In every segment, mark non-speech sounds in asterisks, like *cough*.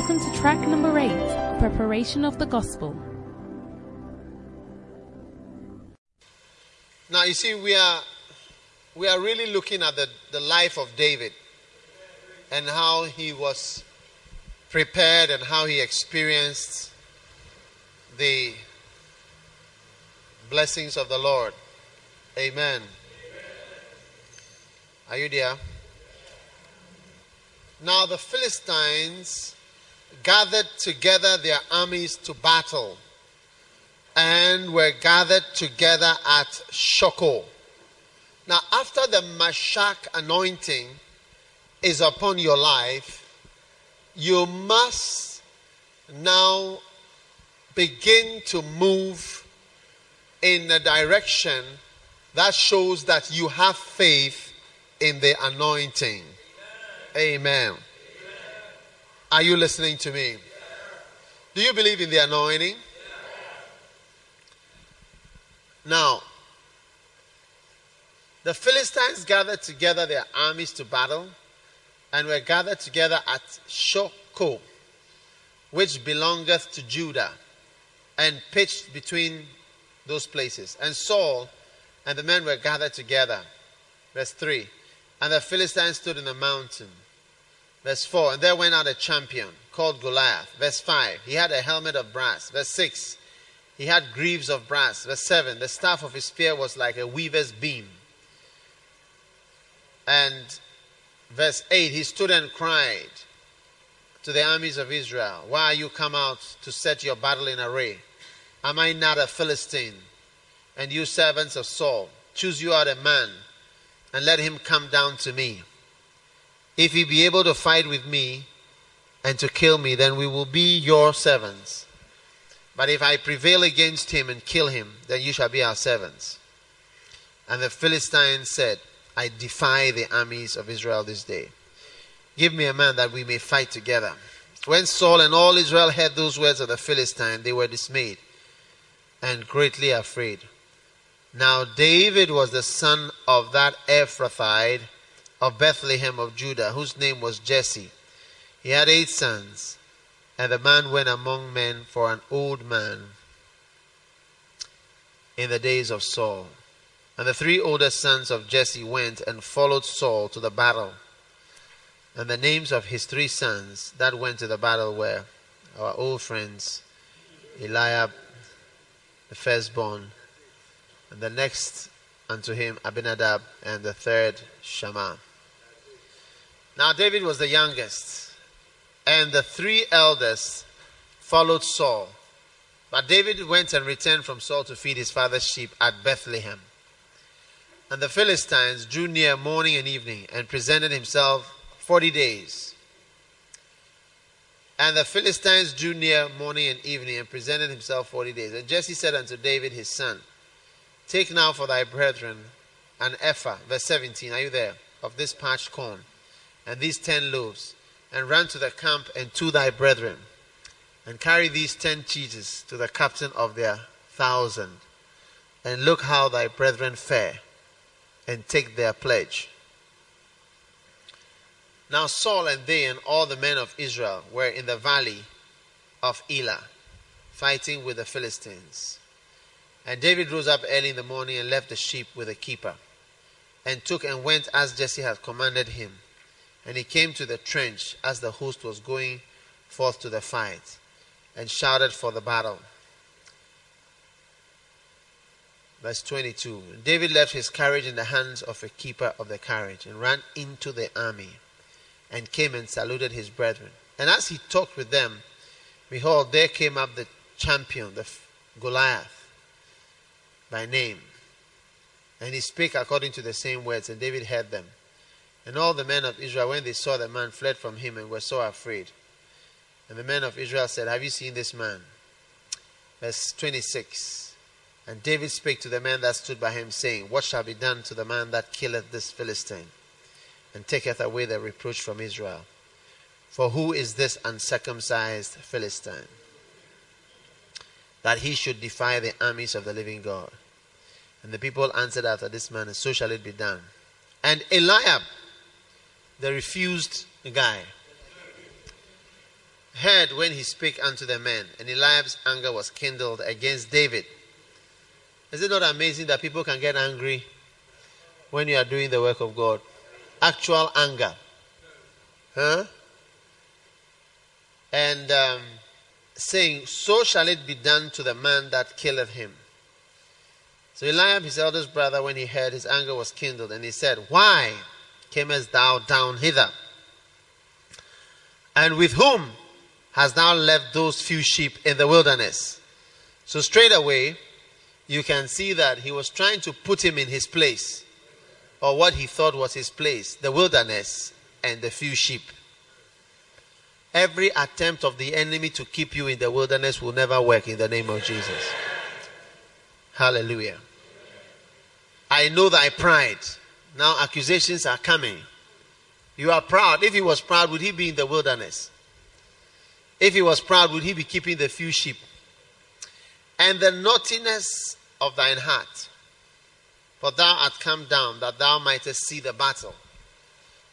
Welcome to track number eight Preparation of the Gospel. Now, you see, we are, we are really looking at the, the life of David and how he was prepared and how he experienced the blessings of the Lord. Amen. Are you there? Now the Philistines gathered together their armies to battle and were gathered together at Shochoh. Now, after the Mashak anointing is upon your life, you must now begin to move in a direction that shows that you have faith in the anointing. Amen. Amen. Are you listening to me? Do you believe in the anointing? Now, the Philistines gathered together their armies to battle and were gathered together at Shochoh, which belongeth to Judah, and pitched between those places. And Saul and the men were gathered together. Verse 3. And the Philistines stood in the mountain. Verse 4. And there went out a champion called Goliath. Verse 5. He had a helmet of brass. Verse 6. He had greaves of brass. Verse 7. The staff of his spear was like a weaver's beam. And verse 8. He stood and cried to the armies of Israel, Why are you come out to set your battle in array? Am I not a Philistine? And you servants of Saul, choose you out a man and let him come down to me. If he be able to fight with me and to kill me, then we will be your servants. But if I prevail against him and kill him, then you shall be our servants. And the Philistines said, I defy the armies of Israel this day. Give me a man that we may fight together. When Saul and all Israel heard those words of the Philistine, they were dismayed and greatly afraid. Now David was the son of that Ephrathite of Bethlehem of Judah, whose name was Jesse. He had eight sons, and the man went among men for an old man in the days of Saul. And the three older sons of Jesse went and followed Saul to the battle. And the names of his three sons that went to the battle were our old friends Eliab, the firstborn, and the next unto him Abinadab, and the third Shammah. Now David was the youngest, and the three eldest followed Saul. But David went and returned from Saul to feed his father's sheep at Bethlehem. And the Philistines drew near morning and evening and presented himself forty days. And the Philistines drew near morning and evening and presented himself forty days. And Jesse said unto David his son, Take now for thy brethren an ephah, verse 17, are you there? Of this parched corn, and these ten loaves, and run to the camp and to thy brethren, and carry these ten cheeses to the captain of their thousand, and look how thy brethren fare, and take their pledge. Now Saul and they and all the men of Israel were in the valley of Elah, fighting with the Philistines. And David rose up early in the morning and left the sheep with the keeper, and took and went as Jesse had commanded him. And he came to the trench as the host was going forth to the fight, and shouted for the battle. Verse 22 David left his carriage in the hands of a keeper of the carriage and ran into the army and came and saluted his brethren. And as he talked with them, behold, there came up the champion, the Goliath, by name. And he spake according to the same words, and David heard them. And all the men of Israel, when they saw the man, fled from him and were so afraid. And the men of Israel said, Have you seen this man? Verse 26. And David spake to the men that stood by him, saying, What shall be done to the man that killeth this Philistine? and taketh away the reproach from Israel. For who is this uncircumcised Philistine? That he should defy the armies of the living God. And the people answered after this manner, So shall it be done. And Eliab, the refused guy, heard when he spake unto the men, and Eliab's anger was kindled against David. Is it not amazing that people can get angry when you are doing the work of God? Actual anger. Huh? And um, saying, So shall it be done to the man that killeth him. So Eliab, his eldest brother, when he heard, his anger was kindled, and he said, Why camest thou down hither? And with whom hast thou left those few sheep in the wilderness? So straight away, you can see that he was trying to put him in his place, or what he thought was his place, the wilderness and the few sheep. Every attempt of the enemy to keep you in the wilderness will never work in the name of Jesus. Hallelujah. I know thy pride. Now accusations are coming. You are proud. If he was proud, would he be in the wilderness? If he was proud, would he be keeping the few sheep? And the naughtiness of thine heart, for thou art come down that thou mightest see the battle.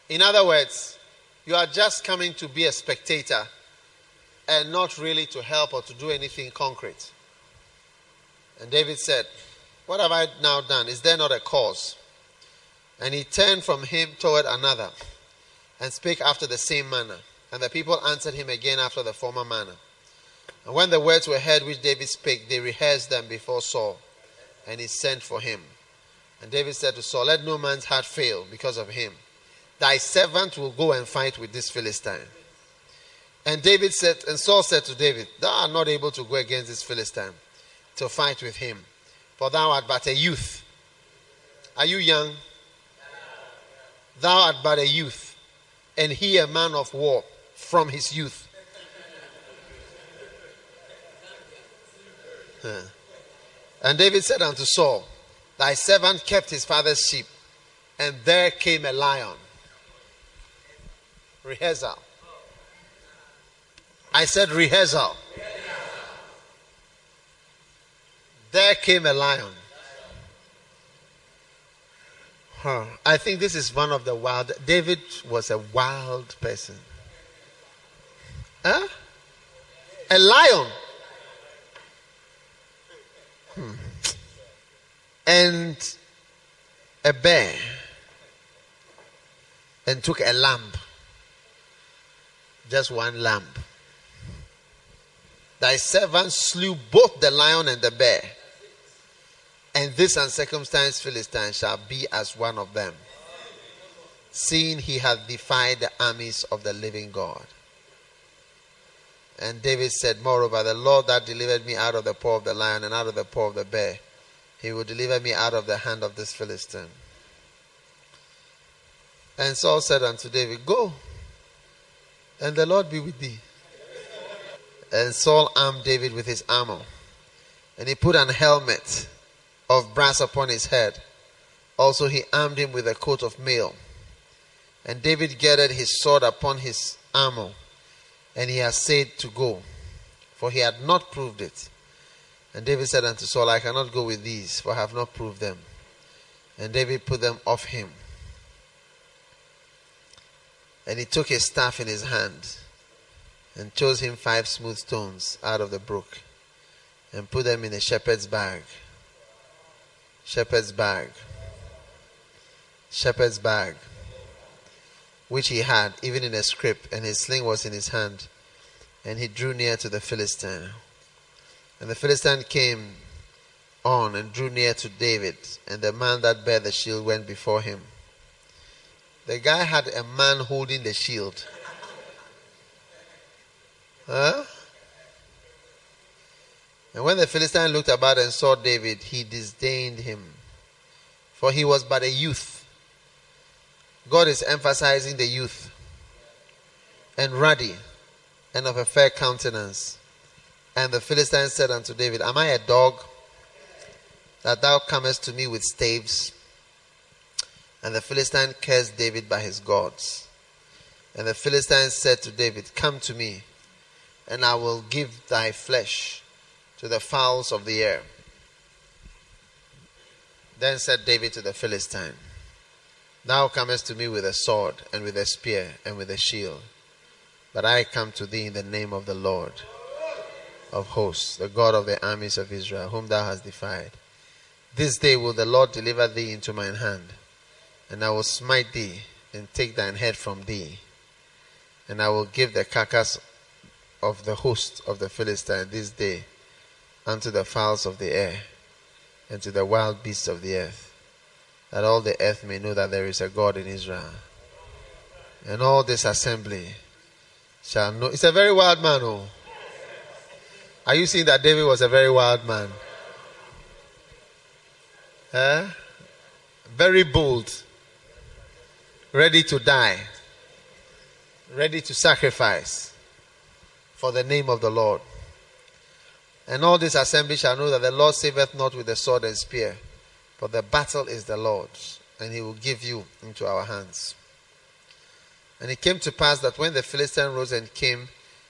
In other words, you are just coming to be a spectator and not really to help or to do anything concrete. And David said, What have I now done? Is there not a cause? And he turned from him toward another and spake after the same manner. And the people answered him again after the former manner. And when the words were heard which David spake, they rehearsed them before Saul. And he sent for him. And David said to Saul, Let no man's heart fail because of him Thy servant will go and fight with this Philistine. And David said, and Saul said to David, Thou art not able to go against this Philistine to fight with him, for thou art but a youth. Are you young? Thou art but a youth, and he a man of war from his youth. And David said unto Saul, Thy servant kept his father's sheep, and there came a lion Rehearsal. I said rehearsal. There came a lion. Huh. I think this is one of the wild. David was a wild person. Huh? A lion. Hmm. And a bear. And took a lamb just one lamb. Thy servant slew both the lion and the bear, and this uncircumcised Philistine shall be as one of them, seeing he hath defied the armies of the living God. And David said, Moreover, the Lord that delivered me out of the paw of the lion and out of the paw of the bear, he will deliver me out of the hand of this Philistine. And Saul said unto David, Go and the Lord be with thee. And Saul armed David with his armor. And he put an helmet of brass upon his head. Also, he armed him with a coat of mail. And David gathered his sword upon his armor. And he essayed to go, for he had not proved it. And David said unto Saul, I cannot go with these, for I have not proved them. And David put them off him. And he took his staff in his hand and chose him five smooth stones out of the brook and put them in a shepherd's bag. Shepherd's bag. Shepherd's bag. Which he had, even in a scrip, and his sling was in his hand. And he drew near to the Philistine. And the Philistine came on and drew near to David, and the man that bare the shield went before him. The guy had a man holding the shield. Huh? And when the Philistine looked about and saw David, he disdained him, for he was but a youth. God is emphasizing the youth and ruddy and of a fair countenance. And the Philistine said unto David, Am I a dog that thou comest to me with staves? And the Philistine cursed David by his gods. And the Philistine said to David, Come to me, and I will give thy flesh to the fowls of the air. Then said David to the Philistine, Thou comest to me with a sword, and with a spear, and with a shield. But I come to thee in the name of the Lord of hosts, the God of the armies of Israel, whom thou hast defied. This day will the Lord deliver thee into mine hand, and I will smite thee and take thine head from thee, and I will give the carcass of the host of the Philistine this day unto the fowls of the air and to the wild beasts of the earth, that all the earth may know that there is a God in Israel. And all this assembly shall know. It's a very wild man, oh. Are you seeing that David was a very wild man? Eh? Very bold. Ready to die. Ready to sacrifice for the name of the Lord. And all this assembly shall know that the Lord saveth not with the sword and spear, but the battle is the Lord's, and he will give you into our hands. And it came to pass that when the Philistine rose and came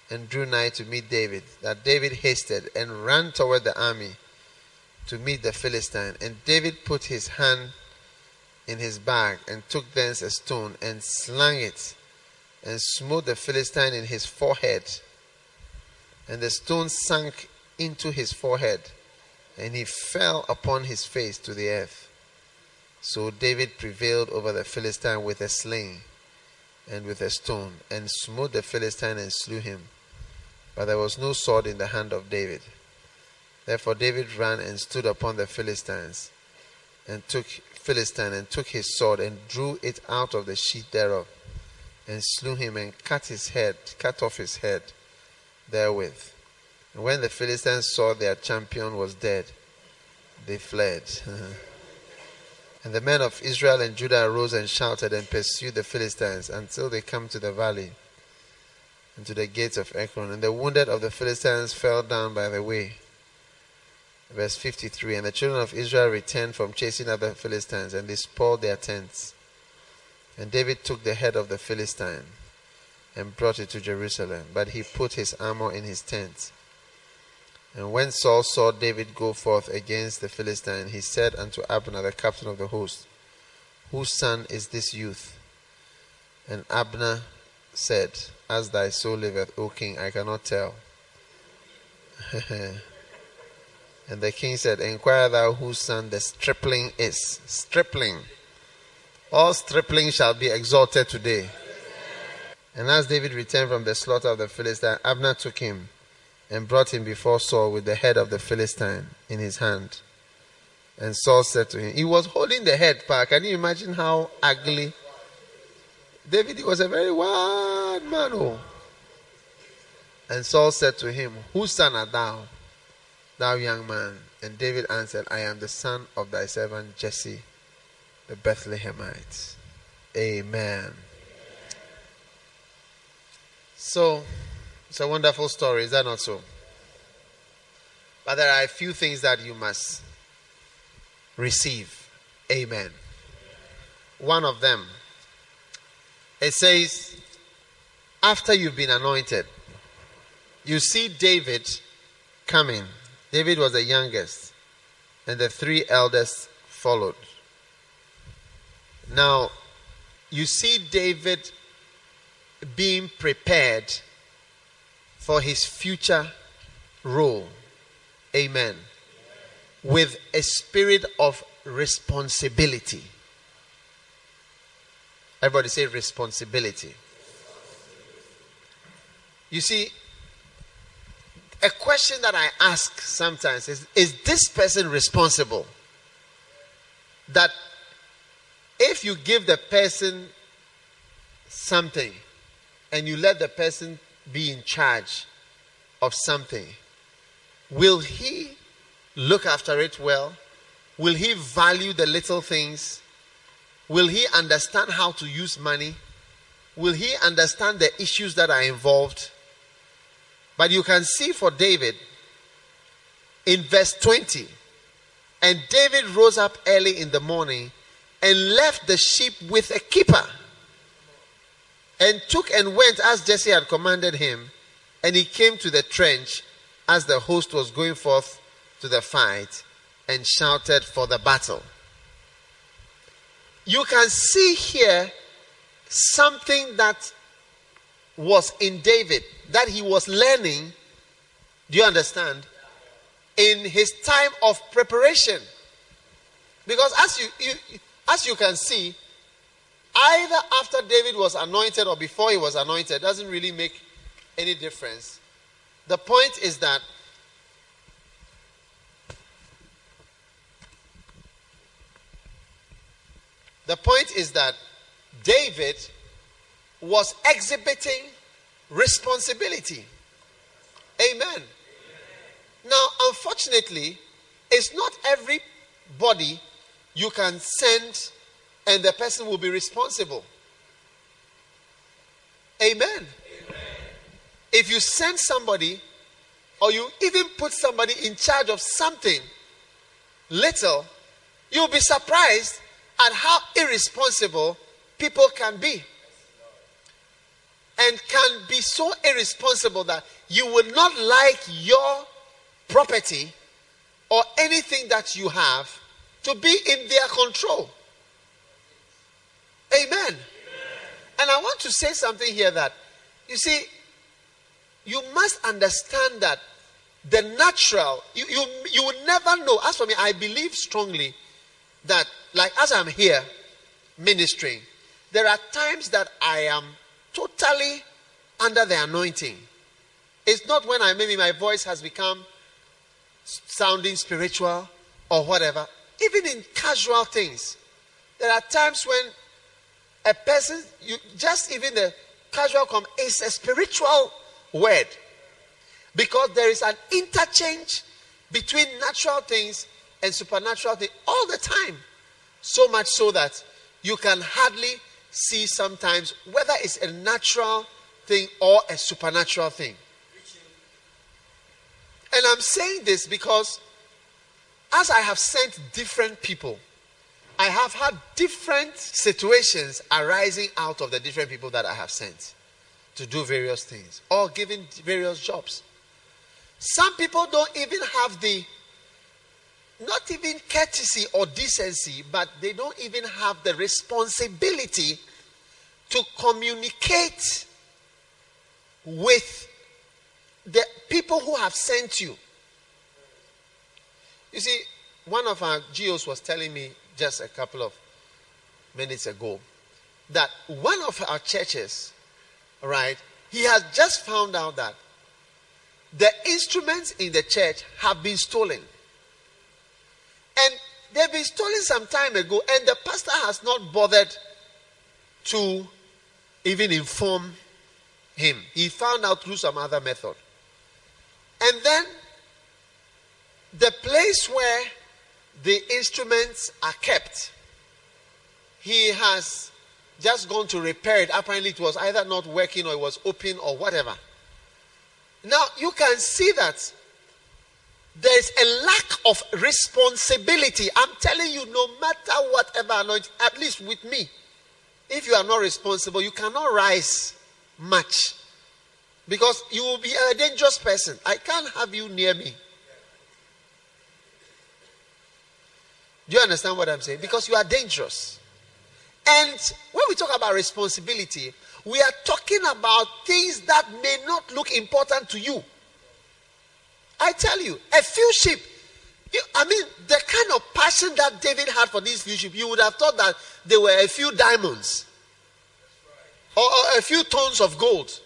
and drew nigh to meet David, that David hasted and ran toward the army to meet the Philistine. And David put his hand in his bag and took thence a stone and slung it and smote the Philistine in his forehead. And the stone sank into his forehead, and he fell upon his face to the earth. So David prevailed over the Philistine with a sling and with a stone, and smote the Philistine and slew him. But there was no sword in the hand of David. Therefore David ran and stood upon the Philistines, and took Philistine and took his sword and drew it out of the sheath thereof, and slew him and cut his head, cut off his head therewith. And when the Philistines saw their champion was dead, they fled. *laughs* and the men of Israel and Judah arose and shouted and pursued the Philistines until they came to the valley and to the gates of Ekron. And the wounded of the Philistines fell down by the way. Verse 53 And the children of Israel returned from chasing other Philistines, and they spoiled their tents. And David took the head of the Philistine and brought it to Jerusalem, but he put his armor in his tent. And when Saul saw David go forth against the Philistine, he said unto Abner, the captain of the host, Whose son is this youth? And Abner said, As thy soul liveth, O king, I cannot tell. *laughs* and the king said, Inquire thou whose son the stripling is. Stripling. All stripling shall be exalted today. And as David returned from the slaughter of the Philistine, Abner took him and brought him before Saul with the head of the Philistine in his hand. And Saul said to him, He was holding the head, pa. Can you imagine how ugly? David was a very wild man. Oh. And Saul said to him, Whose son art thou, thou young man? And David answered, I am the son of thy servant Jesse, the Bethlehemite. Amen. So, it's a wonderful story, is that not so? But there are a few things that you must receive. Amen. One of them, it says, after you've been anointed, you see David coming. David was the youngest, and the three eldest followed. Now, you see David being prepared for his future role. Amen. With a spirit of responsibility. Everybody say responsibility. You see, a question that I ask sometimes is Is this person responsible? That if you give the person something and you let the person be in charge of something, will he look after it well? Will he value the little things? Will he understand how to use money? Will he understand the issues that are involved? But you can see for David in verse 20, and David rose up early in the morning and left the sheep with a keeper and took and went as Jesse had commanded him, and he came to the trench as the host was going forth to the fight and shouted for the battle. You can see here something that was in David that he was learning. Do you understand? In his time of preparation. Because as you, you as you can see, either after David was anointed or before he was anointed doesn't really make any difference. The point is that the point is that David was exhibiting responsibility. Amen. Now, unfortunately, it's not everybody you can send and the person will be responsible. Amen. Amen. If you send somebody or you even put somebody in charge of something little, you'll be surprised at how irresponsible people can be. And can be so irresponsible that you will not like your property or anything that you have to be in their control. Amen. And I want to say something here that, you see, you must understand that the natural, you, you, you will never know. As for me, I believe strongly that, like as I'm here ministering, there are times that I am totally under the anointing. It's not when I maybe my voice has become sounding spiritual or whatever. Even in casual things, there are times when a person, you just even the casual come, is a spiritual word because there is an interchange between natural things and supernatural things all the time. So much so that you can hardly see sometimes whether it's a natural thing or a supernatural thing. And I'm saying this because as I have sent different people, I have had different situations arising out of the different people that I have sent to do various things or given various jobs. Some people don't even have the, not even courtesy or decency, but they don't even have the responsibility to communicate with the people who have sent you. You see, one of our GOs was telling me just a couple of minutes ago that one of our churches, right, he has just found out that the instruments in the church have been stolen. And they've been stolen some time ago, and the pastor has not bothered to even inform him. He found out through some other method. And then the place where the instruments are kept, he has just gone to repair it. Apparently, it was either not working or it was open or whatever. Now, you can see that there's a lack of responsibility. I'm telling you, no matter whatever anointing, at least with me, if you are not responsible, you cannot rise much because you will be a dangerous person. I can't have you near me. Do you understand what I'm saying? Because you are dangerous. And when we talk about responsibility, we are talking about things that may not look important to you. I tell you, a few sheep. I mean, the kind of passion that David had for these few sheep, you would have thought that they were a few diamonds or, or a few tons of gold.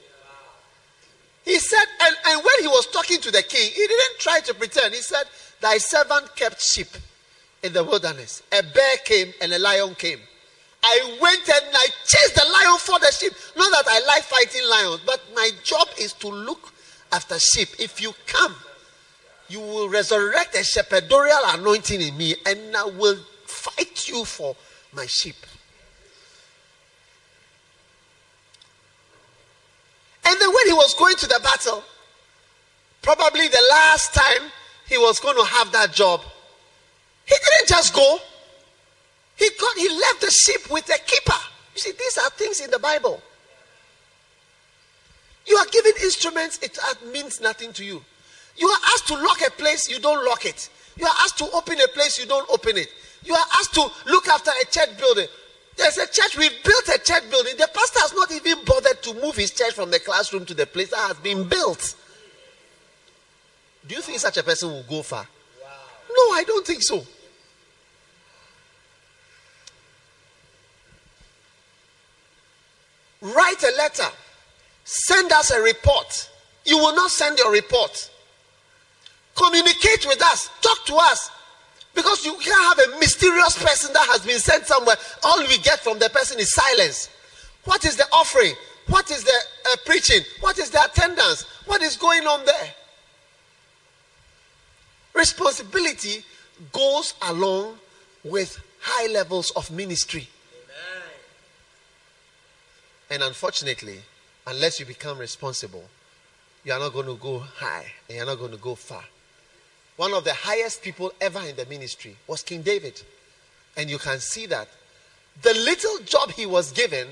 He said, and, and when he was talking to the king, he didn't try to pretend. He said, Thy servant kept sheep in the wilderness. A bear came and a lion came. I went and I chased the lion for the sheep. Not that I like fighting lions, but my job is to look after sheep. If you come, you will resurrect a shepherdorial anointing in me, and I will fight you for my sheep. And then when he was going to the battle, probably the last time he was going to have that job, he didn't just go. He got he left the sheep with a keeper. You see, these are things in the Bible. You are given instruments, it uh, means nothing to you. You are asked to lock a place, you don't lock it. You are asked to open a place, you don't open it. You are asked to look after a church building. There's a church, we've built a church building. The pastor has not even bothered to move his church from the classroom to the place that has been built. Do you think such a person will go far? No, I don't think so. Write a letter. Send us a report. You will not send your report. Communicate with us. Talk to us. Because you can't have a mysterious person that has been sent somewhere. All we get from the person is silence. What is the offering? What is the uh, preaching? What is the attendance? What is going on there? Responsibility goes along with high levels of ministry. And unfortunately, unless you become responsible, you are not going to go high and you're not going to go far. One of the highest people ever in the ministry was King David. And you can see that the little job he was given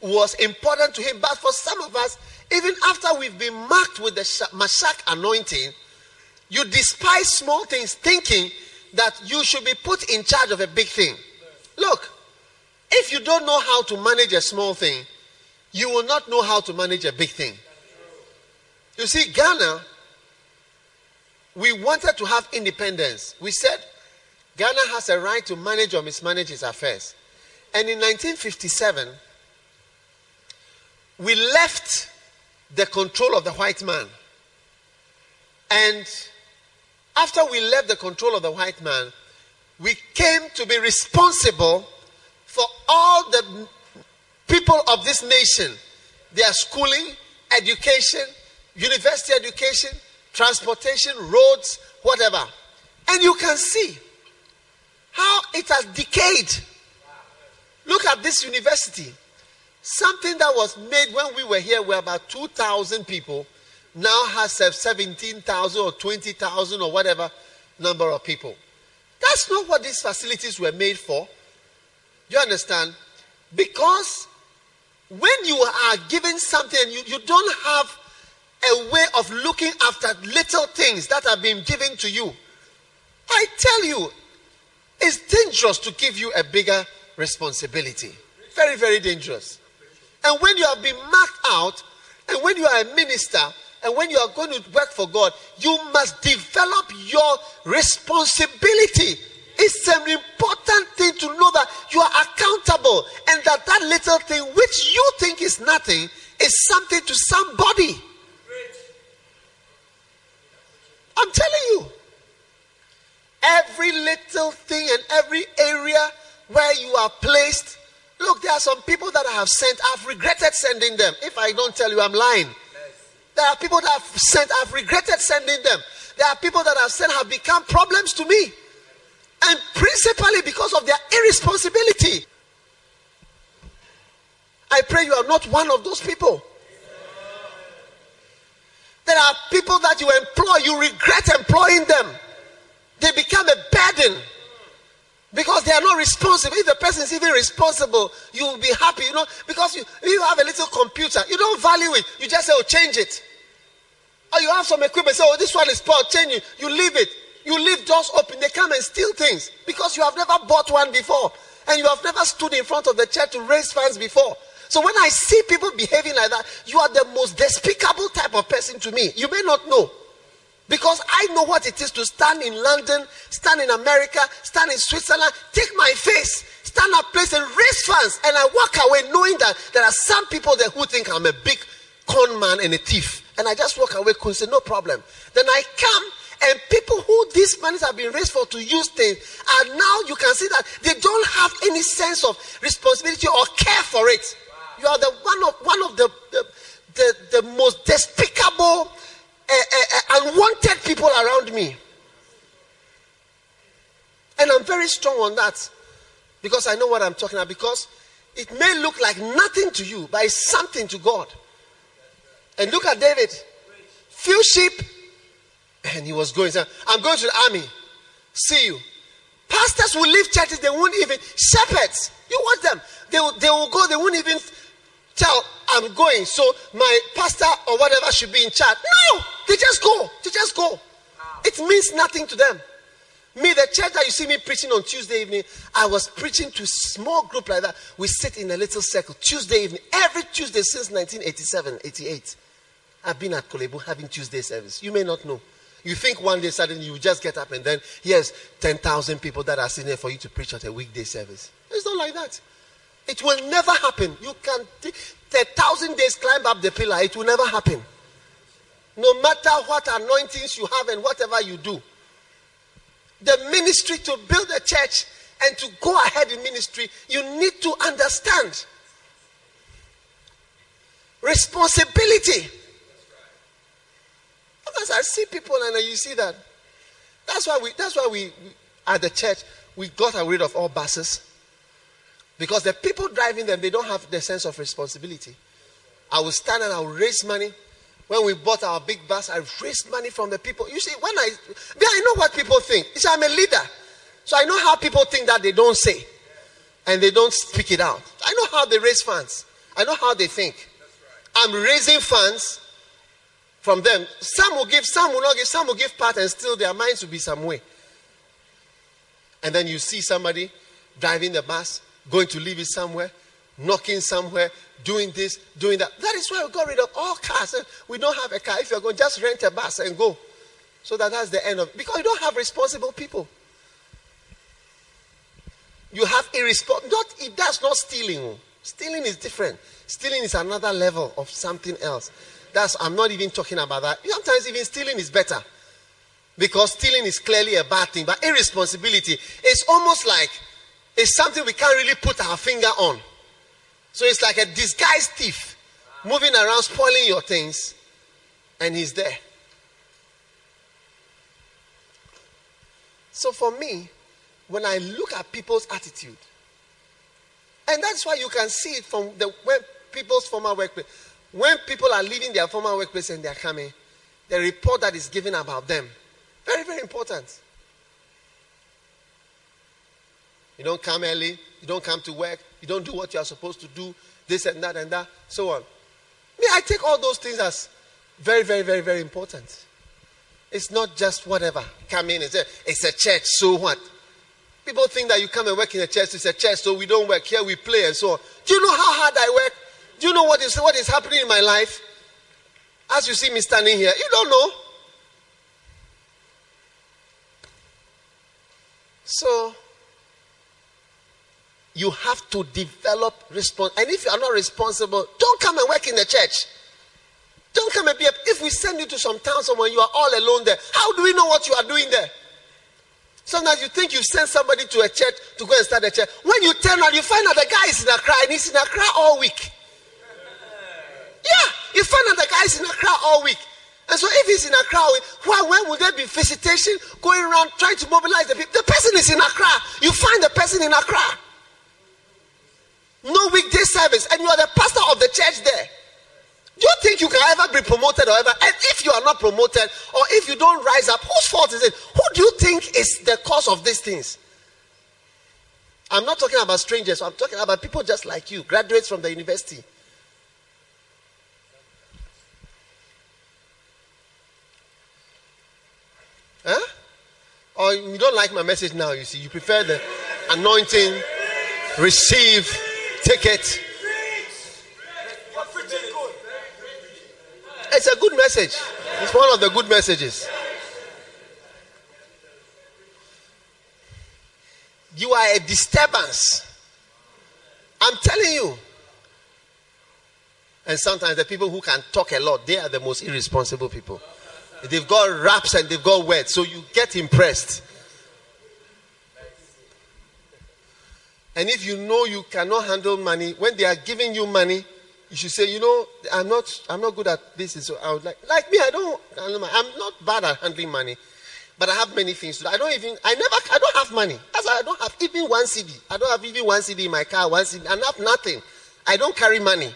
was important to him. But for some of us, even after we've been marked with the Mashak anointing, you despise small things, thinking that you should be put in charge of a big thing. Look, if you don't know how to manage a small thing, you will not know how to manage a big thing. You see, Ghana, we wanted to have independence. We said Ghana has a right to manage or mismanage its affairs. And in 1957, we left the control of the white man. And after we left the control of the white man, we came to be responsible for all the people of this nation, their schooling, education, university education, transportation, roads, whatever. And you can see how it has decayed. Look at this university. Something that was made when we were here were about 2,000 people now has 17,000 or 20,000 or whatever number of people. That's not what these facilities were made for. You understand? Because when you are given something you, you don't have a way of looking after little things that have been given to you, I tell you, it's dangerous to give you a bigger responsibility. Very, very dangerous. And when you have been marked out, and when you are a minister, and when you are going to work for God, you must develop your responsibility it's an important thing to know that you are accountable and that that little thing which you think is nothing is something to somebody. I'm telling you. Every little thing and every area where you are placed. Look, there are some people that I have sent. I've regretted sending them. If I don't tell you, I'm lying. There are people that I've sent. I've regretted sending them. There are people that I've sent have become problems to me. And principally because of their irresponsibility. I pray you are not one of those people. There are people that you employ, you regret employing them. They become a burden because they are not responsible. If the person is even responsible, you will be happy, you know, because you, you have a little computer, you don't value it, you just say, Oh, change it. Or you have some equipment, say, Oh, this one is poor, change it. You leave it. You leave doors open, they come and steal things because you have never bought one before and you have never stood in front of the church to raise funds before. So when I see people behaving like that, you are the most despicable type of person to me. You may not know. Because I know what it is to stand in London, stand in America, stand in Switzerland, take my face, stand up place and raise funds. And I walk away knowing that there are some people there who think I'm a big con man and a thief. And I just walk away and say, no problem. Then I come and people who these monies have been raised for to use things and now you can see that they don't have any sense of responsibility or care for it. You are the one of one of the the, the, the most despicable, uh, uh, unwanted people around me. And I'm very strong on that because I know what I'm talking about. Because it may look like nothing to you, but it's something to God. And look at David. Few sheep, and he was going, I'm going to the army. See you. Pastors will leave churches, they won't even, shepherds, you want them. They will, they will go, they won't even tell, I'm going, so my pastor or whatever should be in charge. No! They just go. They just go. It means nothing to them. Me, the church that you see me preaching on Tuesday evening, I was preaching to a small group like that. We sit in a little circle Tuesday evening, every Tuesday since 1987, 88. I've been at Korle Bu having Tuesday service. You may not know. You think one day suddenly you just get up and then here's 10,000 people that are sitting there for you to preach at a weekday service. It's not like that. It will never happen. You can, a thousand days climb up the pillar. It will never happen. No matter what anointings you have and whatever you do. The ministry to build a church and to go ahead in ministry, you need to understand responsibility. Because I see people and you see that. That's why we that's why we, at the church we got rid of all buses. Because the people driving them, they don't have the sense of responsibility. I will stand and I will raise money. When we bought our big bus, I raised money from the people. You see, when I, I know what people think. You see, I'm a leader. So I know how people think that they don't say. And they don't speak it out. I know how they raise funds. I know how they think. I'm raising funds from them. Some will give, some will not give, some will give part, and still their minds will be some way. And then you see somebody driving the bus, going to leave it somewhere, knocking somewhere, doing this, doing that. That is why we got rid of all cars. We don't have a car. If you're going, just rent a bus and go. So that that's the end of it. Because you don't have responsible people. You have irresponsible. Not if that's not stealing. Stealing is different. Stealing is another level of something else. That's I'm not even talking about that. Sometimes even stealing is better. Because stealing is clearly a bad thing. But irresponsibility is almost like it's something we can't really put our finger on. So it's like a disguised thief moving around spoiling your things, and he's there. So for me, when I look at people's attitude, and that's why you can see it from the when people's former workplace. When people are leaving their former workplace and they're coming, the report that is given about them, very, very important. You don't come early. You don't come to work. You don't do what you are supposed to do. This and that and that, so on. Me, I take all those things as very, very, very, very important. It's not just whatever. Come in and say, it's a church, so what? People think that you come and work in a church, it's a church, so we don't work. Here we play and so on. Do you know how hard I work? Do you know what is, what is happening in my life? As you see me standing here, you don't know. So, you have to develop response. And if you are not responsible, don't come and work in the church. Don't come and be. If we send you to some town somewhere, you are all alone there. How do we know what you are doing there? Sometimes you think you send somebody to a church to go and start a church. When you turn out, you find out the guy is in Accra and he's in Accra all week. Yeah, you find out the guy is in Accra all week. And so if he's in Accra, why, when would there be visitation going around trying to mobilize the people? The person is in Accra. You find the person in Accra. No weekday service, and you are the pastor of the church there. Do you think you can ever be promoted or ever? And if you are not promoted, or if you don't rise up, whose fault is it? Who do you think is the cause of these things? I'm not talking about strangers, I'm talking about people just like you, graduates from the university. Huh? Or you don't like my message now, you see. You prefer the anointing, receive, ticket. It's a good message. It's one of the good messages. You are a disturbance. I'm telling you. And sometimes the people who can talk a lot, they are the most irresponsible people. They've got raps and they've got words, so you get impressed. And if you know you cannot handle money, when they are giving you money, you should say, you know, I'm not, I'm not good at this. So I would like, like me, I don't, I'm not bad at handling money, but I have many things to do. I don't even, I never, I don't have money. That's why I don't have even one cedi. I don't have even one cedi in my car, one cedi. I have nothing. I don't carry money.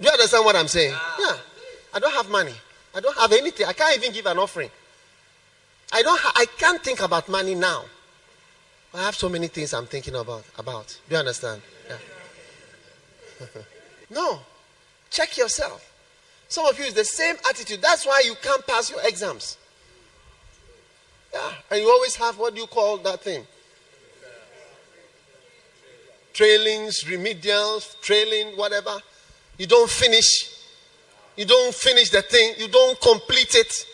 Do you understand what I'm saying? Ah. Yeah. I don't have money. I don't have anything. I can't even give an offering. I don't. Ha- I can't think about money now. I have so many things I'm thinking about. About. Do you understand? Yeah. *laughs* no. Check yourself. Some of you is the same attitude. That's why you can't pass your exams. Yeah. And you always have what do you call that thing? Trailings, remedials, trailing, whatever. You don't finish. You don't finish the thing. You don't complete it.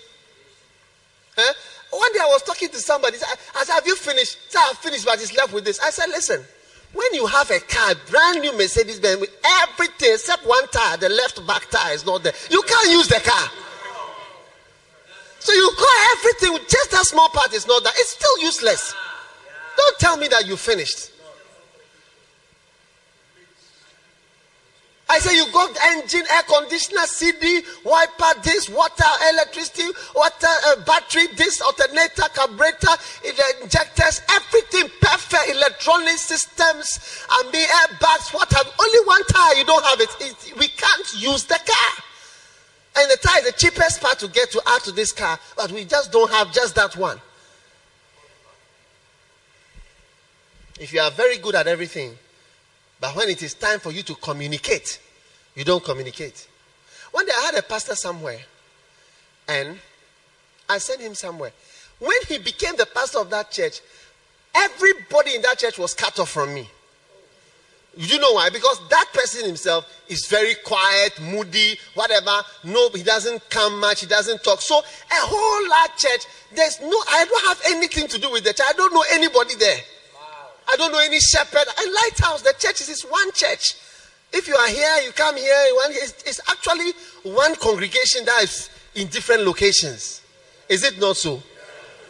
One day I was talking to somebody. I said, Have you finished? He said, I've finished, but it's left with this. I said, Listen, when you have a car, brand new Mercedes Benz with everything except one tire, the left back tire is not there. You can't use the car. So you got everything just that small part is not there. It's still useless. Don't tell me that you finished. I say you got engine, air conditioner, CD, wiper, this, water, electricity, water, uh, battery, this, alternator, carburetor, injectors, everything perfect, electronic systems, and the airbags, what have only one tire, you don't have it. it. We can't use the car. And the tire is the cheapest part to get to add to this car, but we just don't have just that one. If you are very good at everything, but when it is time for you to communicate, you don't communicate. One day I had a pastor somewhere, and I sent him somewhere. When he became the pastor of that church, everybody in that church was cut off from me. You know why? Because that person himself is very quiet, moody, whatever. No, he doesn't come much, he doesn't talk. So a whole large church, there's no, I don't have anything to do with the church. I don't know anybody there. I don't know any shepherd. And Lighthouse, the church is one church. If you are here, you come here. It's, it's actually one congregation that is in different locations. Is it not so?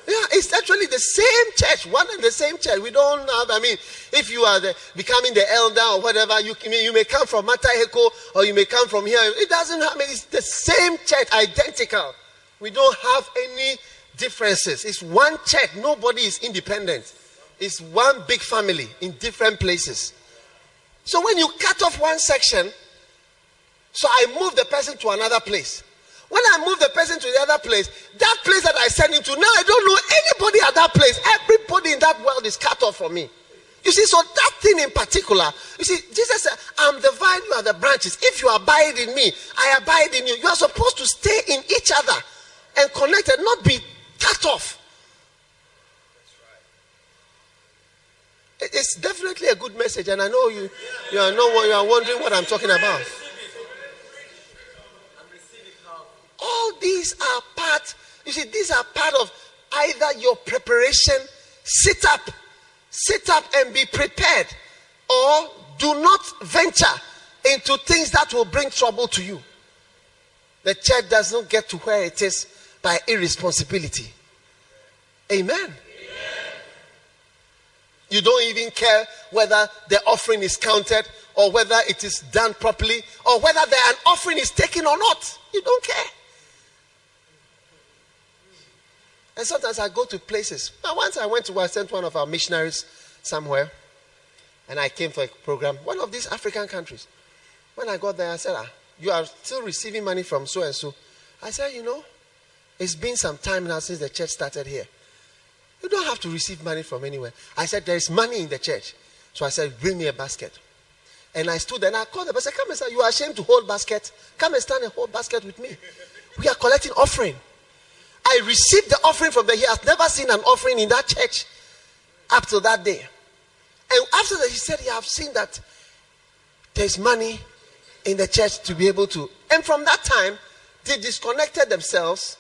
Yeah, it's actually the same church, one and the same church. We don't have, I mean, if you are the, becoming the elder or whatever, you, you may come from Mataheko or you may come from here. It doesn't happen. It's the same church, identical. We don't have any differences. It's one church. Nobody is independent. It's one big family in different places. So when you cut off one section, so I move the person to another place. When I move the person to the other place, that place that I send him to, now I don't know anybody at that place. Everybody in that world is cut off from me. You see, so that thing in particular, you see, Jesus said, I'm the vine, you are the branches. If you abide in me, I abide in you. You are supposed to stay in each other and connected, not be cut off. It's definitely a good message, and I know you, you are, know, you are wondering what I'm talking about. All these are part, you see, these are part of either your preparation, sit up, sit up and be prepared, or do not venture into things that will bring trouble to you. The church does not get to where it is by irresponsibility. Amen. You don't even care whether the offering is counted or whether it is done properly or whether the, an offering is taken or not. You don't care. And sometimes I go to places. Now, once I went to, I sent one of our missionaries somewhere, and I came for a program, one of these African countries. When I got there, I said, ah, You are still receiving money from so and so. I said, You know, it's been some time now since the church started here. You don't have to receive money from anywhere. I said, There is money in the church. So I said, Bring me a basket. And I stood and I called. I said, Come and stand. You are ashamed to hold basket. Come and stand and hold basket with me. We are collecting offering. I received the offering from the He has never seen an offering in that church up to that day. And after that, he said, Yeah, I've seen that there's money in the church to be able to. And from that time, they disconnected themselves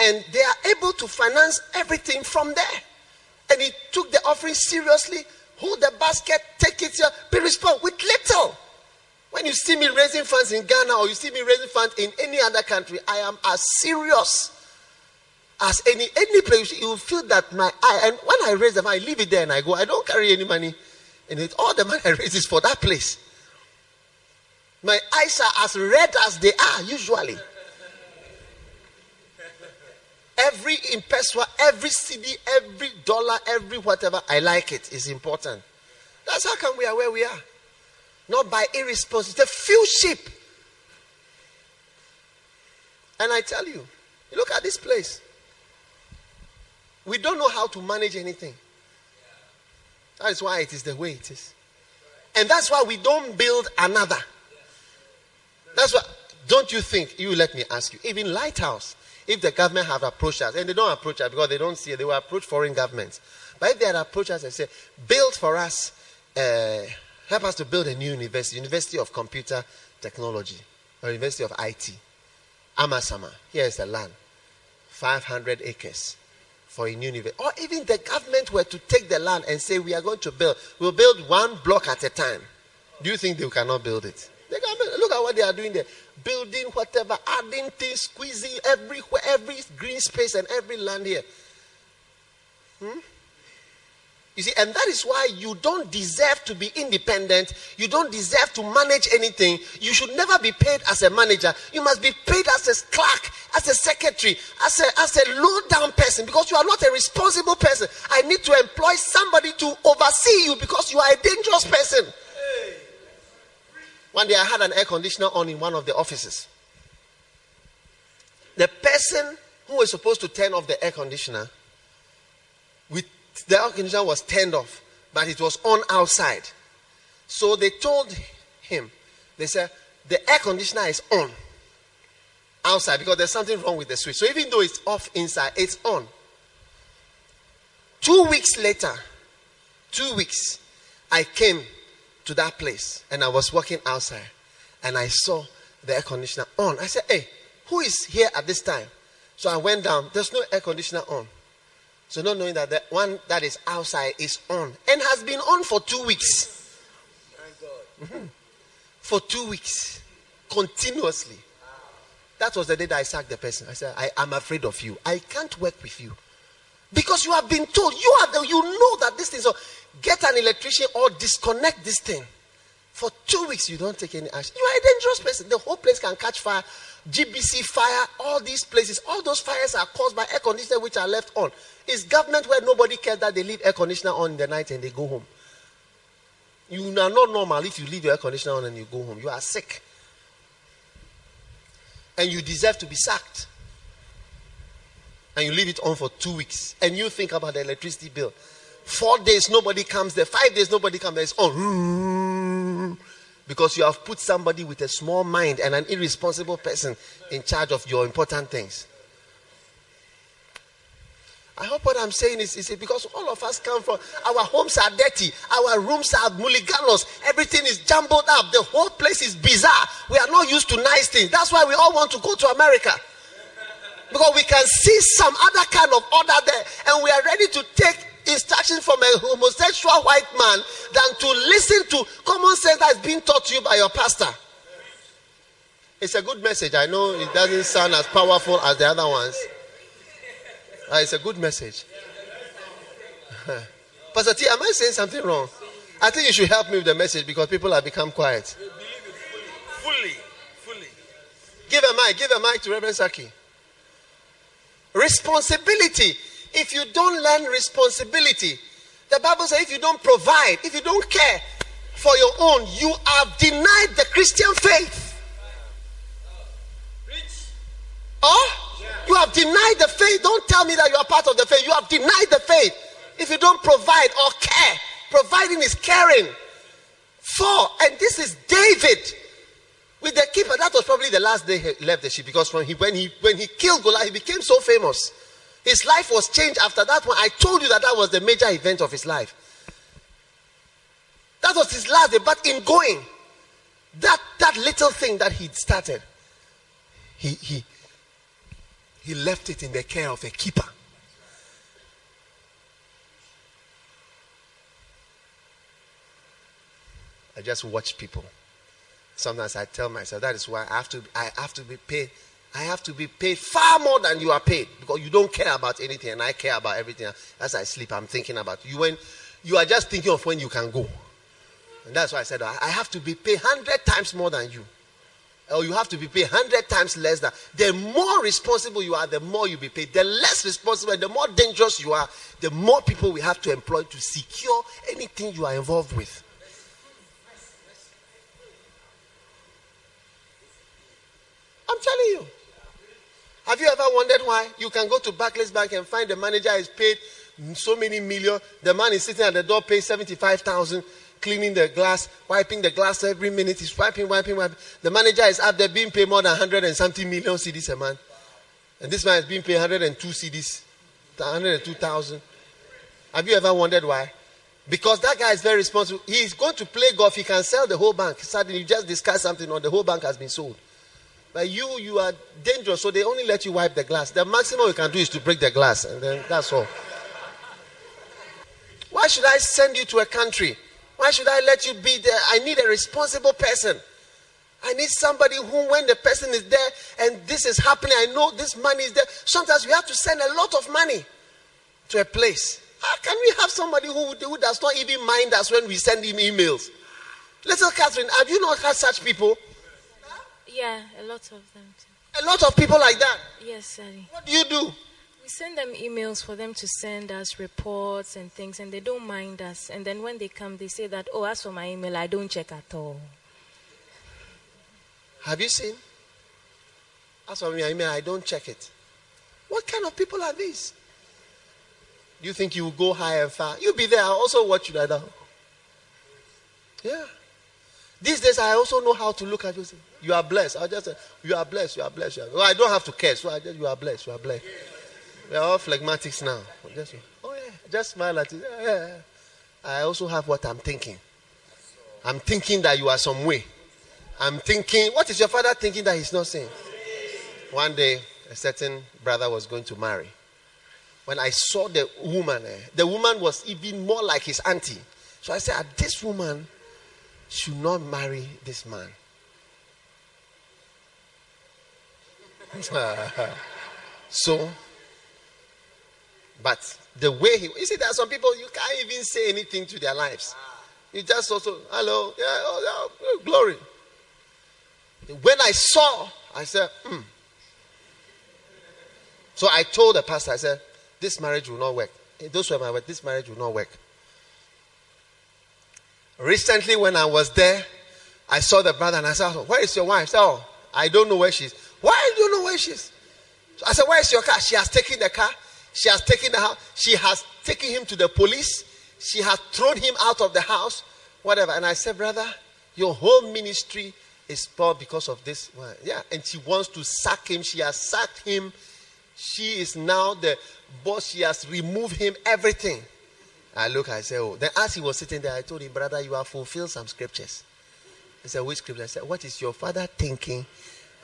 and they are able to finance everything from there. And he took the offering seriously, hold the basket, take it be responsible with little. When you see me raising funds in Ghana or you see me raising funds in any other country, I am as serious as any any place. You will feel that my eye, and when I raise them, I leave it there and I go. I don't carry any money in it. All the money *laughs* I raise is for that place. My eyes are as red as they are usually. Every pesewa, every cedi, every dollar, every whatever, I like. It's important. That's how come we are where we are. Not by irresponsibility. Few sheep. And I tell you, look at this place. We don't know how to manage anything. That is why it is the way it is. And that's why we don't build another. That's why, don't you think, you let me ask you, even Lighthouse, if the government have approached us, and they don't approach us because they don't see it, they will approach foreign governments. But if they had approached us and said, build for us, uh, help us to build a new university, University of Computer Technology, or University of IT, Amasaman, here is the land, 500 acres for a new university. Or even the government were to take the land and say, we are going to build, we'll build one block at a time. Do you think they cannot build it? Look at what they are doing there. Building whatever, adding things, squeezing everywhere, every green space and every land here. Hmm? You see, and that is why you don't deserve to be independent. You don't deserve to manage anything. You should never be paid as a manager. You must be paid as a clerk, as a secretary, as a, as a low down person because you are not a responsible person. I need to employ somebody to oversee you because you are a dangerous person. One day I had an air conditioner on in one of the offices. The person who was supposed to turn off the air conditioner with the air conditioner was turned off, but it was on outside. So they told him, they said, the air conditioner is on outside because there's something wrong with the switch. So even though it's off inside, it's on. Two weeks later, two weeks, I came to that place and I was walking outside and I saw the air conditioner on. I said, Hey, who is here at this time? So I went down. There's no air conditioner on. So not knowing that the one that is outside is on and has been on for two weeks. Mm-hmm. For two weeks. Continuously. That was the day that I sacked the person. I said, I am afraid of you. I can't work with you. Because you have been told, you are the, you know that this thing. So get an electrician or disconnect this thing. For two weeks, you don't take any action. You are a dangerous person. The whole place can catch fire. GBC fire, all these places, all those fires are caused by air conditioners which are left on. It's government where nobody cares that they leave air conditioner on in the night and they go home. You are not normal if you leave your air conditioner on and you go home. You are sick. And you deserve to be sacked. And you leave it on for two weeks. And you think about the electricity bill. Four days, nobody comes there. Five days, nobody comes there. It's on. Because you have put somebody with a small mind and an irresponsible person in charge of your important things. I hope what I'm saying is, is because all of us come from our homes are dirty, our rooms are mulliganos, everything is jumbled up, the whole place is bizarre. We are not used to nice things. That's why we all want to go to America. Because we can see some other kind of order there, and we are ready to take instructions from a homosexual white man than to listen to common sense that is being taught to you by your pastor. It's a good message. I know it doesn't sound as powerful as the other ones. Uh, it's a good message. *laughs* Pastor T, am I saying something wrong? I think you should help me with the message because people have become quiet. Fully, fully. Give a mic, give a mic to Reverend Saki. Responsibility. If you don't learn responsibility, the Bible says if you don't provide, if you don't care for your own, you have denied the Christian faith. Oh? You have denied the faith. Don't tell me that you are part of the faith. You have denied the faith. If you don't provide or care, providing is caring. Four, and this is David with the keeper. That was probably the last day he left the ship because when he when he when he killed Goliath, he became so famous. His life was changed after that one. I told you that that was the major event of his life. That was his last day. But in going, that that little thing that he'd started, he he he left it in the care of a keeper. I just watch people. Sometimes I tell myself that is why I have to I have to be paid. I have to be paid far more than you are paid because you don't care about anything and I care about everything. As I sleep, I'm thinking about you. When you are just thinking of when you can go. And that's why I said I have to be paid hundred times more than you. Or you have to be paid 100 times less than the more responsible you are the more you be paid. The less responsible the more dangerous you are the more people we have to employ to secure anything you are involved with. I'm telling you have you ever wondered why you can go to Barclays Bank and find the manager is paid so many million the man is sitting at the door paid 75,000 cleaning the glass, wiping the glass every minute. He's wiping, wiping, wiping. The manager is up there being paid more than 100 and something million cedis a month. And this man is being paid 102 cedis, 102,000. Have you ever wondered why? Because that guy is very responsible. He's going to play golf. He can sell the whole bank. Suddenly, you just discuss something, or the whole bank has been sold. But you, you are dangerous, so they only let you wipe the glass. The maximum you can do is to break the glass, and then that's all. Why should I send you to a country? Why should I let you be there? I need a responsible person. I need somebody who, when the person is there and this is happening, I know this money is there. Sometimes we have to send a lot of money to a place. How can we have somebody who, who does not even mind us when we send him emails? Little Catherine, have you not had such people? Yeah, a lot of them too. A lot of people like that. Yes, Daddy. What do you do? We send them emails for them to send us reports and things, and they don't mind us. And then when they come, they say that, oh, as for my email, I don't check at all. Have you seen? As for I mean, I don't check it. What kind of people are these? Do you think you will go high and far? You'll be there. I'll also watch you like that. Yeah. These days, I also know how to look at you. You are blessed. I just say, you are blessed. You are blessed. You are, well, I don't have to care. So I just, you are blessed. You are blessed. We are all phlegmatics now. Just, oh yeah, just smile at it. Yeah. I also have what I'm thinking. I'm thinking that you are some way. I'm thinking, what is your father thinking that he's not saying? One day, a certain brother was going to marry. When I saw the woman, eh, the woman was even more like his auntie. So I said, "Ah, this woman should not marry this man. *laughs* so, but the way he, you see, there are some people you can't even say anything to their lives. You just also, hello, yeah, oh, yeah, oh, glory. When I saw, I said, hmm. So I told the pastor, I said, this marriage will not work. Those were my words, this marriage will not work. Recently, when I was there, I saw the brother and I said, Where is your wife? I said, Oh, I don't know where she is. Why do you know where she is? I said, Where is your car? She has taken the car. She has taken the house. She has taken him to the police. She has thrown him out of the house. Whatever. And I said, Brother, your whole ministry is spoiled because of this. Well, yeah. And she wants to sack him. She has sacked him. She is now the boss. She has removed him, everything. I look, I say, Oh. Then as he was sitting there, I told him, Brother, you have fulfilled some scriptures. He said, Which scripture? I said, What is your father thinking?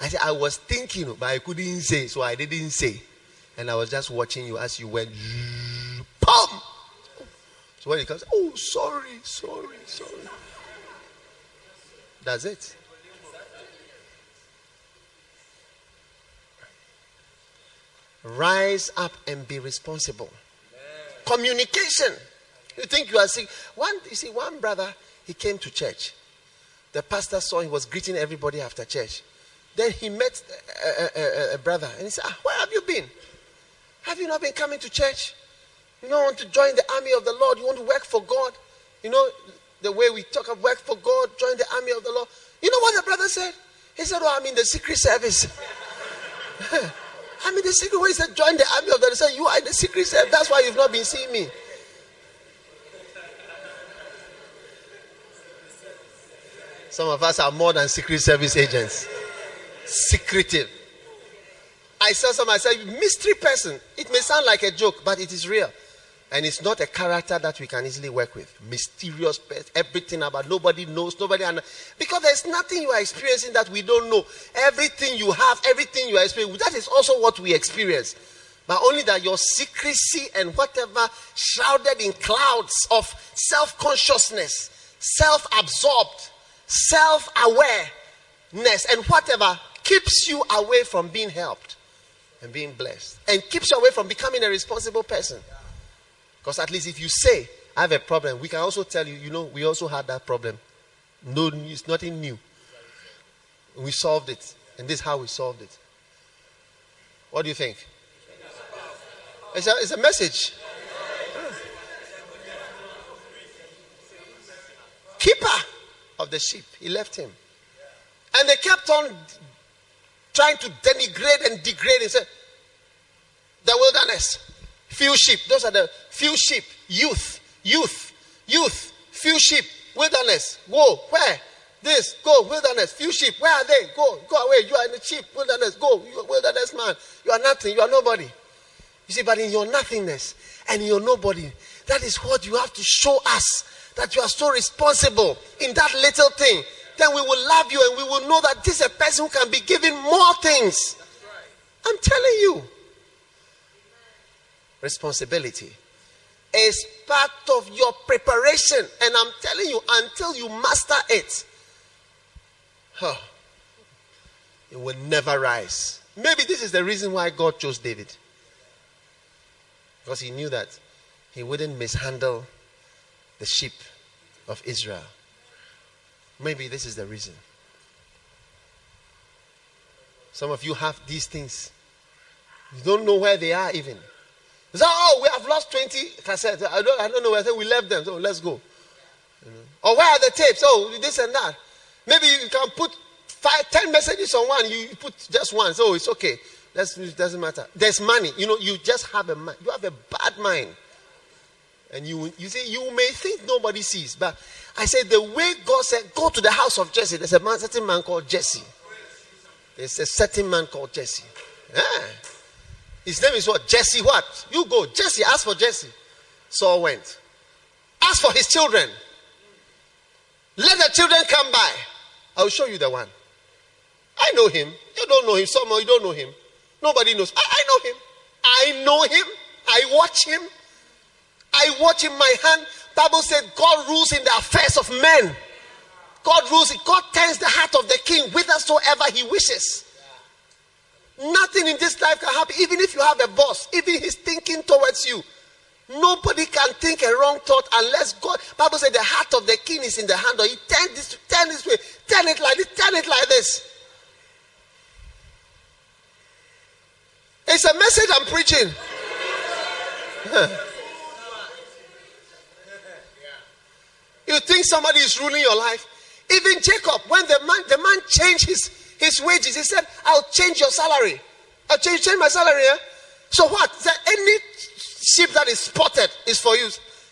I said, I was thinking, but I couldn't say, so I didn't say. And I was just watching you as you went, pum! So when he comes, oh, sorry, sorry, sorry. That's it. Rise up and be responsible. Communication. You think you are sick. One, you see, one brother, he came to church. The pastor saw he was greeting everybody after church. Then he met a, a- a- a brother and he said, ah, Where have you been? Have you not been coming to church? You don't want to join the army of the Lord. You want to work for God. You know, the way we talk of work for God, join the army of the Lord. You know what the brother said? He said, Oh, I'm in the secret service. *laughs* I'm in the secret. Where he said, Join the army of the Lord. He said, You are in the secret service. That's why you've not been seeing me. Some of us are more than secret service agents. Secretive. I saw some, I said, mystery person. It may sound like a joke, but it is real. And it's not a character that we can easily work with. Mysterious person, everything about nobody knows, nobody under, because there's nothing you are experiencing that we don't know. Everything you have, everything you are experiencing, that is also what we experience. But only that your secrecy and whatever shrouded in clouds of self consciousness, self absorbed, self awareness, and whatever keeps you away from being helped and being blessed, and keeps you away from becoming a responsible person. Because at least if you say, I have a problem, we can also tell you, you know, we also had that problem. No, it's nothing new. We solved it, and this is how we solved it. What do you think? It's a, it's a message. Keeper of the sheep, he left him. And they kept on trying to denigrate and degrade and say, the wilderness, few sheep. Those are the few sheep, youth, youth, youth, few sheep, wilderness. Go, where? This, go, wilderness, few sheep. Where are they? Go, go away. You are in the sheep, wilderness. Go, you wilderness man. You are nothing. You are nobody. You see, but in your nothingness and your nobody, that is what you have to show us that you are so responsible in that little thing. Then we will love you and we will know that this is a person who can be given more things. I'm telling you. Responsibility is part of your preparation. And I'm telling you, until you master it, huh, it will never rise. Maybe this is the reason why God chose David. Because he knew that he wouldn't mishandle the sheep of Israel. Maybe this is the reason. Some of you have these things. You don't know where they are even. Oh, we have lost 20 cassettes. I don't, I don't know where. I we left them. So let's go. You know? Or where are the tapes? Oh, this and that. Maybe you can put five, ten messages on one. You put just one. So it's okay. That's, it doesn't matter. There's money. You know, you just have a mind. You have a bad mind. And you, you see, you may think nobody sees, but I said the way God said, go to the house of Jesse. There's a man, certain man called Jesse. There's a certain man called Jesse. Yeah. His name is what? Jesse what? You go. Jesse, ask for Jesse. Saul went. Ask for his children. Let the children come by. I will show you the one. I know him. You don't know him. Somehow you don't know him. Nobody knows. I, I know him. I know him. I watch him. I watch in my hand. Bible said God rules in the affairs of men. God rules it. God turns the heart of the king whithersoever he wishes. Nothing in this life can happen. Even if you have a boss, even he's thinking towards you. Nobody can think a wrong thought unless God. Bible said the heart of the king is in the hand. Or he turn this, turn this way, turn it like this, turn it like this. It's a message I'm preaching. *laughs* you think somebody is ruling your life? Even Jacob, when the man the man changed his, his wages, he said, I'll change your salary. I'll change, change my salary. So what? That any sheep that is spotted is for you.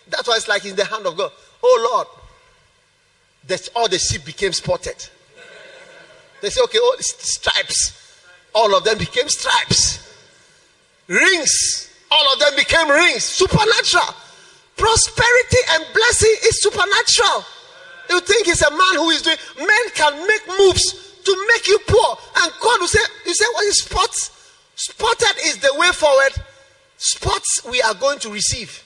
That's why it's like in the hand of God. Oh Lord. That's all the sheep became spotted. They say, okay, all stripes. All of them became stripes. Rings. All of them became rings. Supernatural. Prosperity and blessing is supernatural. You think it's a man who is doing, men can make moves to make you poor. And God will say, You say, what is spots? Spotted is the way forward. Spots we are going to receive.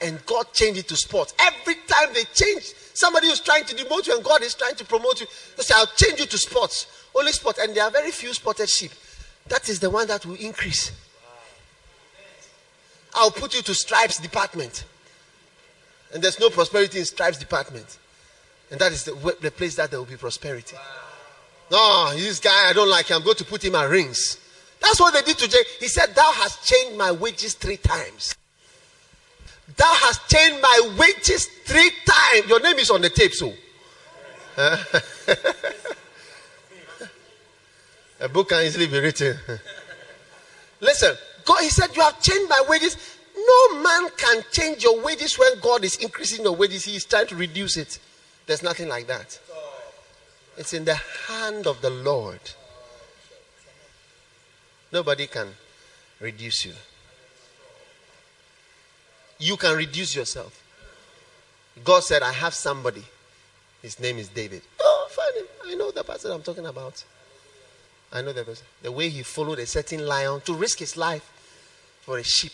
And God changed it to spots. Every time they change, somebody who's trying to demote you and God is trying to promote you, they say, I'll change you to spots. Only spots. And there are very few spotted sheep. That is the one that will increase. I'll put you to stripes department. And there's no prosperity in stripes department. And that is the, the place that there will be prosperity. No, this guy, I don't like him. I'm going to put him at rings. That's what they did to Jay. He said, Thou hast changed my wages three times. Thou hast changed my wages three times. Your name is on the tape, so. *laughs* A book can easily be written. *laughs* Listen, God, He said, You have changed my wages. No man can change your wages when God is increasing your wages. He is trying to reduce it. There's nothing like that. It's in the hand of the Lord. Nobody can reduce you. You can reduce yourself. God said, I have somebody. His name is David. Oh, him. I know the person I'm talking about. I know the person. The way he followed a certain lion to risk his life for a sheep.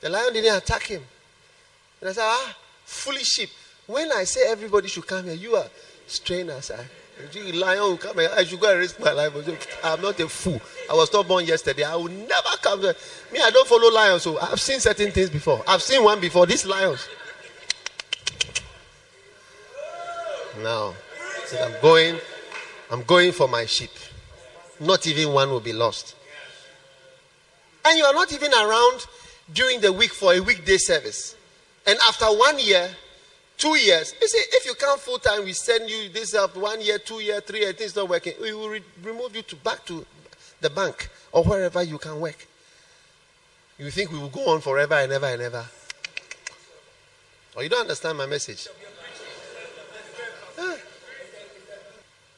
The lion didn't attack him. And I said, ah, foolish sheep. When I say everybody should come here, you are straying aside. Lion will come here. I should go and risk my life. I'm not a fool. I was not born yesterday. I will never come here. Me, I don't follow lions. So I've seen certain things before. I've seen one before. These lions. Now, I'm going, I'm going for my sheep. Not even one will be lost. And you are not even around during the week for a weekday service. And after one year, two years, you see, if you come full time, we send you this up one year, two year, three year, things not working. We will re- remove you to back to the bank or wherever you can work. You think we will go on forever and ever and ever? Or you don't understand my message?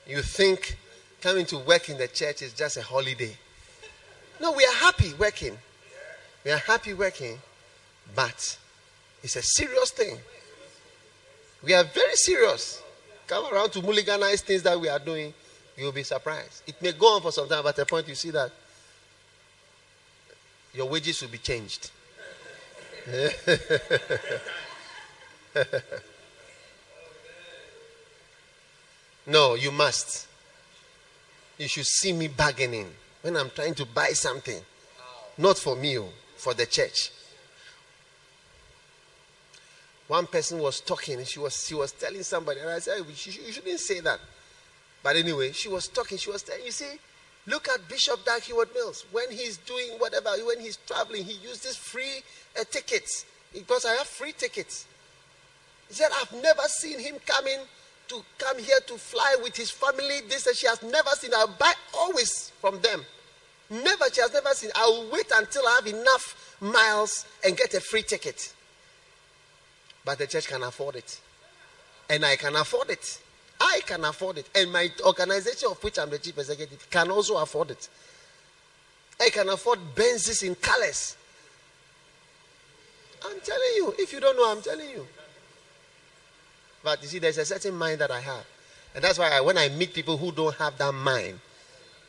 You think coming to work in the church is just a holiday. No, we are happy working. We are happy working, but it's a serious thing. We are very serious. Come around to mulliganize things that we are doing, you will be surprised. It may go on for some time, but at a point you see that your wages will be changed. *laughs* no, you must. You should see me bargaining when I'm trying to buy something. Not for me, oh, for the church. One person was talking, and she was she was telling somebody, and I said, you shouldn't say that. But anyway, she was talking, she was telling, you see, look at Bishop Dag Heward-Mills. When he's doing whatever, when he's traveling, he uses free uh, tickets because I have free tickets. He said, I've never seen him coming to come here to fly with his family. This she has never seen. I'll buy always from them. Never, she has never seen. I will wait until I have enough miles and get a free ticket. But the church can afford it. And I can afford it. I can afford it. And my organization, of which I'm the chief executive, can also afford it. I can afford Benzes in colors. I'm telling you. If you don't know, I'm telling you. But you see, there's a certain mind that I have. And that's why I, when I meet people who don't have that mind,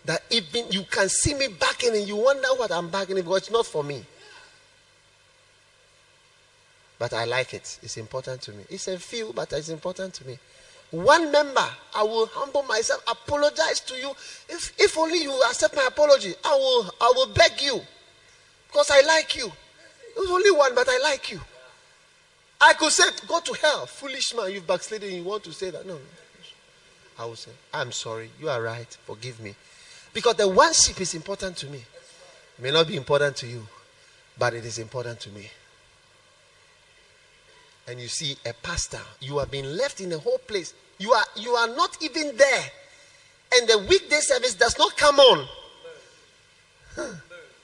that even you can see me backing and you wonder what I'm backing because it's not for me. But I like it. It's important to me. It's a few, but it's important to me. One member, I will humble myself, apologize to you. If, if only you accept my apology, I will, I will beg you. Because I like you. There's only one, but I like you. I could say, go to hell. Foolish man, you've backslidden. You want to say that? No. I will say, I'm sorry. You are right. Forgive me. Because the one sheep is important to me. It may not be important to you, but it is important to me. And you see, a pastor, you have been left in a whole place. You are you are not even there. And the weekday service does not come on. Huh.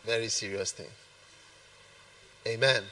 Very serious thing. Amen.